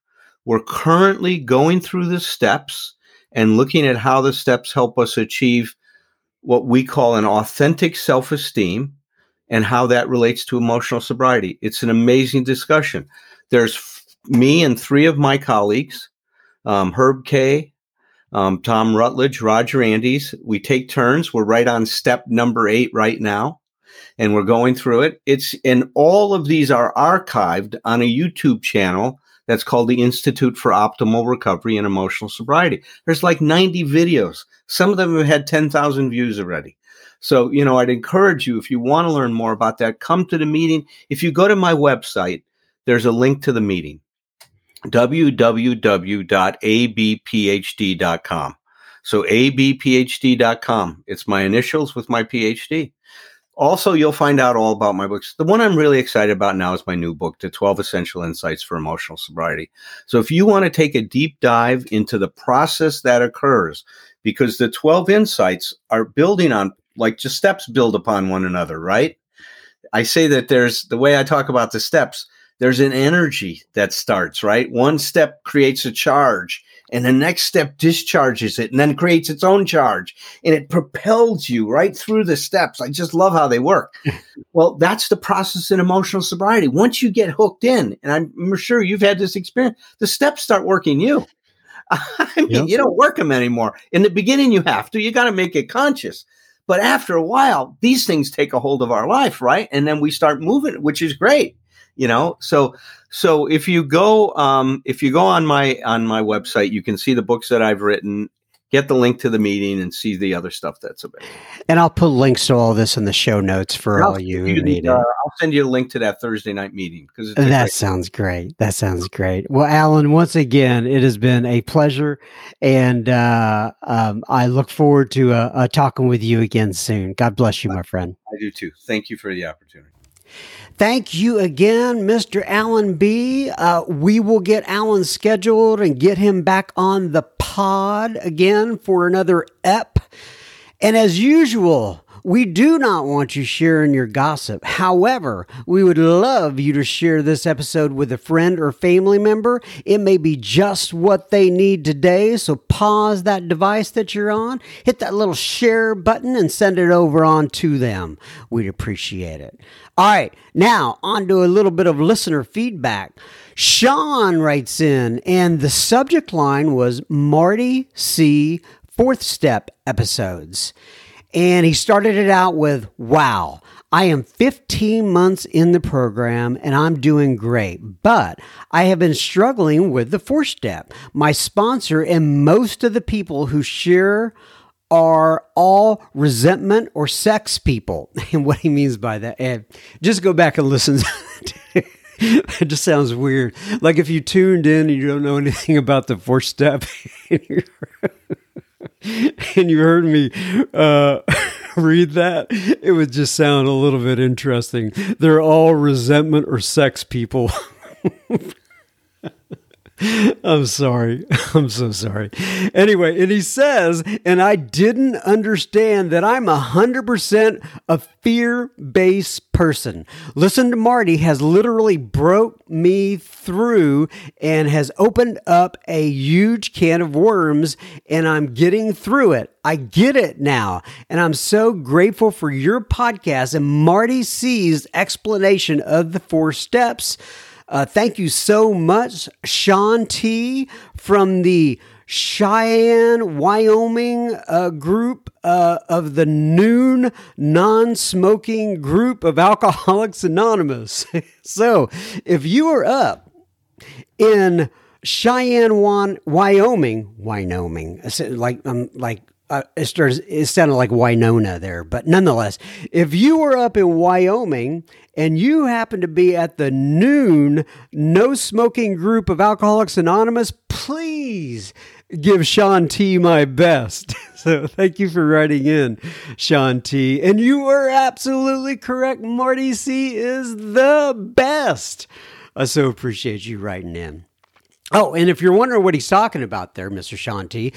We're currently going through the steps and looking at how the steps help us achieve what we call an authentic self esteem and how that relates to emotional sobriety. It's an amazing discussion. There's f- me and three of my colleagues, um, Herb K., um, Tom Rutledge, Roger Andes. We take turns. We're right on step number eight right now and we're going through it. It's and all of these are archived on a YouTube channel that's called the Institute for Optimal Recovery and Emotional Sobriety. There's like 90 videos. Some of them have had 10,000 views already. So, you know, I'd encourage you if you want to learn more about that, come to the meeting. If you go to my website, there's a link to the meeting www.abphd.com. So abphd.com. It's my initials with my PhD. Also, you'll find out all about my books. The one I'm really excited about now is my new book, The 12 Essential Insights for Emotional Sobriety. So, if you want to take a deep dive into the process that occurs, because the 12 insights are building on, like just steps build upon one another, right? I say that there's the way I talk about the steps, there's an energy that starts, right? One step creates a charge and the next step discharges it and then creates its own charge and it propels you right through the steps. I just love how they work. well, that's the process in emotional sobriety. Once you get hooked in, and I'm sure you've had this experience, the steps start working you. I mean, yep. you don't work them anymore. In the beginning, you have to. You got to make it conscious. But after a while, these things take a hold of our life, right? And then we start moving, which is great. You know, so so if you go um, if you go on my on my website, you can see the books that I've written get the link to the meeting and see the other stuff that's available. And I'll put links to all this in the show notes for all you who need uh. I'll send you a link to that Thursday night meeting because that great- sounds great. That sounds great. Well, Allen, once again, it has been a pleasure, and uh, um, I look forward to uh, uh talking with you again soon. God bless you, my friend. I do too. Thank you for the opportunity. Thank you again, Mr. Allen B. Uh, we will get Allen scheduled and get him back on the pod again for another ep. And as usual, we do not want you sharing your gossip. However, we would love you to share this episode with a friend or family member. It may be just what they need today, so pause that device that you're on, hit that little share button, and send it over on to them. We'd appreciate it. All right, now on to a little bit of listener feedback. Sean writes in, and the subject line was Marty C. Fourth Step episodes. And he started it out with, Wow, I am 15 months in the program and I'm doing great, but I have been struggling with the four step. My sponsor and most of the people who share are all resentment or sex people. And what he means by that, and just go back and listen. it just sounds weird. Like if you tuned in and you don't know anything about the four step and you heard me uh, read that, it would just sound a little bit interesting. They're all resentment or sex people. I'm sorry. I'm so sorry. Anyway, and he says, and I didn't understand that I'm a 100% a fear based person. Listen to Marty has literally broke me through and has opened up a huge can of worms, and I'm getting through it. I get it now. And I'm so grateful for your podcast and Marty C's explanation of the four steps. Uh, thank you so much, Sean T. from the Cheyenne, Wyoming uh, group uh, of the Noon Non Smoking Group of Alcoholics Anonymous. so if you are up in Cheyenne, Wyoming, Wyoming, like um, like uh, it, starts, it sounded like Winona there, but nonetheless, if you were up in Wyoming and you happen to be at the noon no smoking group of Alcoholics Anonymous, please give Sean T my best. So thank you for writing in, Sean T. And you were absolutely correct. Marty C is the best. I so appreciate you writing in. Oh, and if you're wondering what he's talking about there, Mr. Sean T,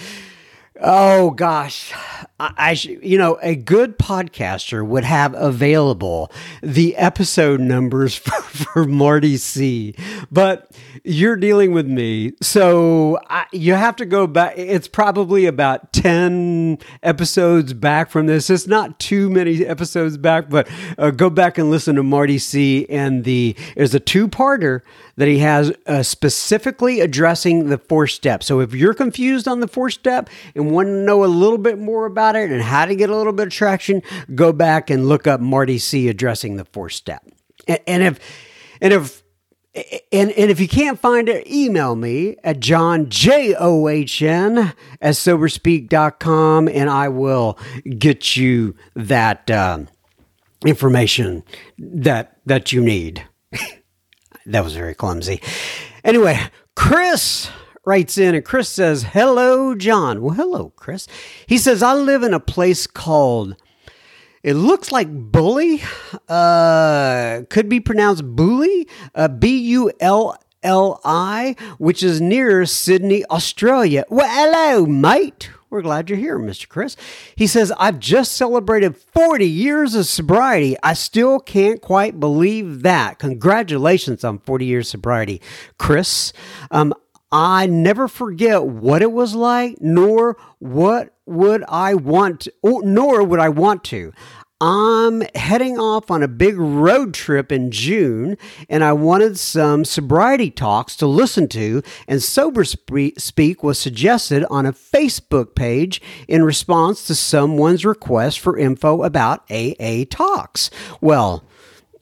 Oh gosh, I, you know a good podcaster would have available the episode numbers for, for Marty C, but you're dealing with me, so I, you have to go back. It's probably about ten episodes back from this. It's not too many episodes back, but uh, go back and listen to Marty C. And the there's a two parter that he has uh, specifically addressing the four steps. So if you're confused on the four step and want to know a little bit more about it and how to get a little bit of traction, go back and look up Marty C addressing the four step. And, and if and if and, and if you can't find it, email me at John, J O H N, at soberspeak.com, and I will get you that uh, information that that you need. that was very clumsy. Anyway, Chris writes in and Chris says, Hello, John. Well, hello, Chris. He says, I live in a place called, it looks like Bully, uh, could be pronounced Bully, uh, B U L L I, which is near Sydney, Australia. Well, hello, mate. we're glad you're here, Mr. Chris. He says, I've just celebrated 40 years of sobriety. I still can't quite believe that. Congratulations on 40 years sobriety, Chris. Um, I never forget what it was like, nor what would I want, to, nor would I want to. I'm heading off on a big road trip in June, and I wanted some sobriety talks to listen to, and Sober Speak was suggested on a Facebook page in response to someone's request for info about AA talks. Well,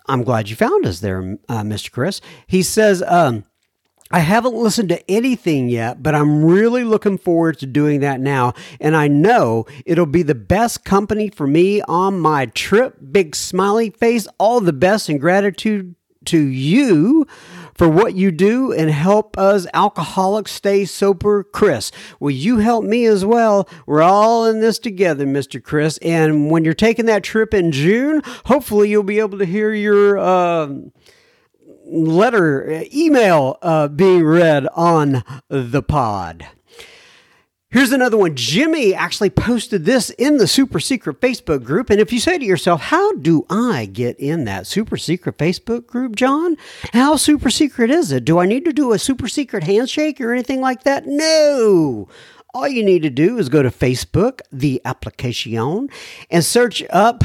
I'm glad you found us there, uh, Mr. Chris. He says, um, I haven't listened to anything yet, but I'm really looking forward to doing that now. And I know it'll be the best company for me on my trip. Big smiley face. All the best and gratitude to you for what you do and help us alcoholics stay sober, Chris. Will you help me as well? We're all in this together, Mr. Chris. And when you're taking that trip in June, hopefully you'll be able to hear your. Uh, letter, email uh, being read on the pod. Here's another one. Jimmy actually posted this in the super secret Facebook group. And if you say to yourself, How do I get in that super secret Facebook group, John? How super secret is it? Do I need to do a super secret handshake or anything like that? No. All you need to do is go to Facebook, the application, and search up.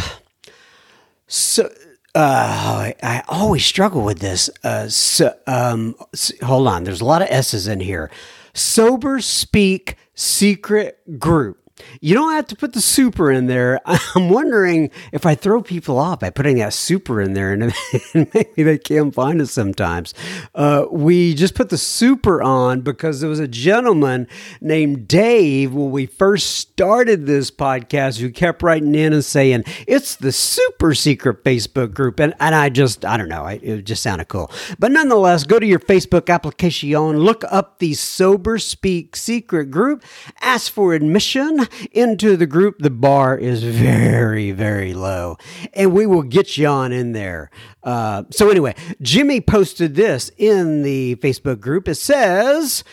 So, uh, I always struggle with this. Uh, so, um, hold on. There's a lot of S's in here. Sober Speak Secret Group. You don't have to put the super in there. I'm wondering if I throw people off by putting that super in there, and maybe they can't find us sometimes. Uh, we just put the super on because there was a gentleman named Dave when we first started this podcast who kept writing in and saying it's the super secret Facebook group, and and I just I don't know, I, it just sounded cool. But nonetheless, go to your Facebook application, look up the Sober Speak Secret group, ask for admission into the group, the bar is very, very low, and we will get you on in there. Uh, so, anyway, Jimmy posted this in the Facebook group. It says,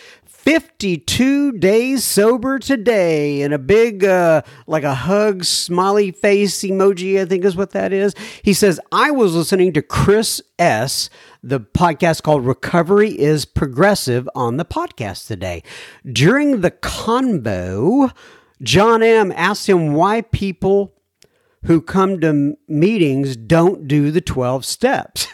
52 days sober today and a big uh, like a hug smiley face emoji i think is what that is he says i was listening to chris s the podcast called recovery is progressive on the podcast today during the convo John M. asked him why people who come to meetings don't do the 12 steps.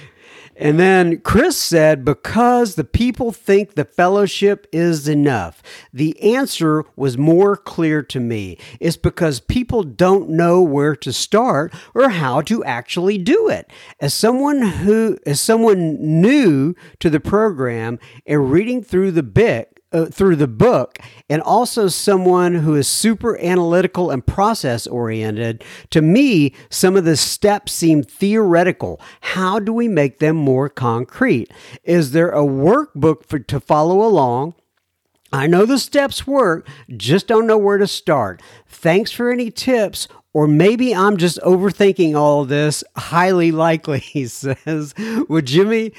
and then Chris said, because the people think the fellowship is enough. The answer was more clear to me. It's because people don't know where to start or how to actually do it. As someone who, as someone new to the program and reading through the book, uh, through the book and also someone who is super analytical and process oriented to me some of the steps seem theoretical how do we make them more concrete is there a workbook for to follow along I know the steps work, just don't know where to start. Thanks for any tips or maybe I'm just overthinking all this. Highly likely, he says. Would Jimmy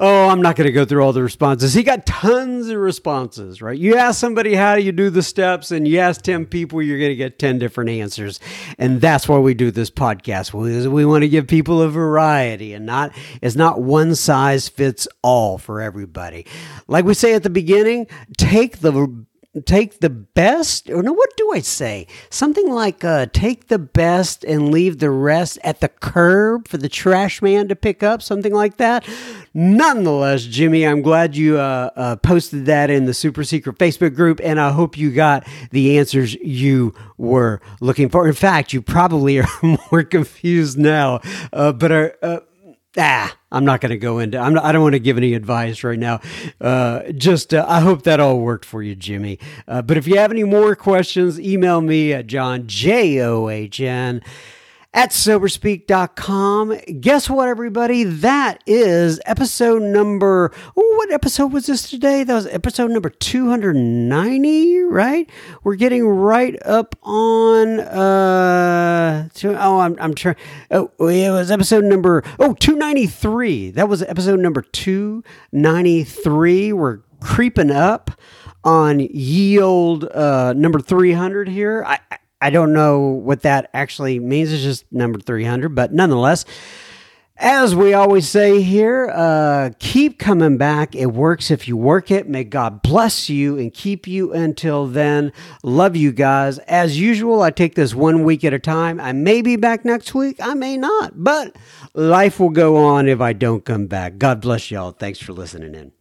Oh, I'm not going to go through all the responses. He got tons of responses, right? You ask somebody how do you do the steps, and you ask 10 people, you're going to get 10 different answers. And that's why we do this podcast. We, we want to give people a variety and not, it's not one size fits all for everybody. Like we say at the beginning, take the take the best or no what do i say? Something like uh, take the best and leave the rest at the curb for the trash man to pick up something like that. Nonetheless jimmy i'm glad you uh, uh, posted that in the super secret facebook group and i hope you got the answers you were looking for. In fact you probably are more confused now uh, but are uh, ah, I'm not going to go into. I'm not, I don't want to give any advice right now. Uh, just uh, I hope that all worked for you, Jimmy. Uh, but if you have any more questions, email me at John J O H N at soberspeak.com. Guess what, everybody? That is episode number. What episode was this today? That was episode number 290, right? We're getting right up on. uh to, Oh, I'm, I'm trying. Oh, it was episode number. Oh, 293. That was episode number 293. We're creeping up on yield uh, number 300 here. I, I don't know what that actually means. It's just number 300, but nonetheless, as we always say here, uh, keep coming back. It works if you work it. May God bless you and keep you until then. Love you guys. As usual, I take this one week at a time. I may be back next week. I may not, but life will go on if I don't come back. God bless y'all. Thanks for listening in.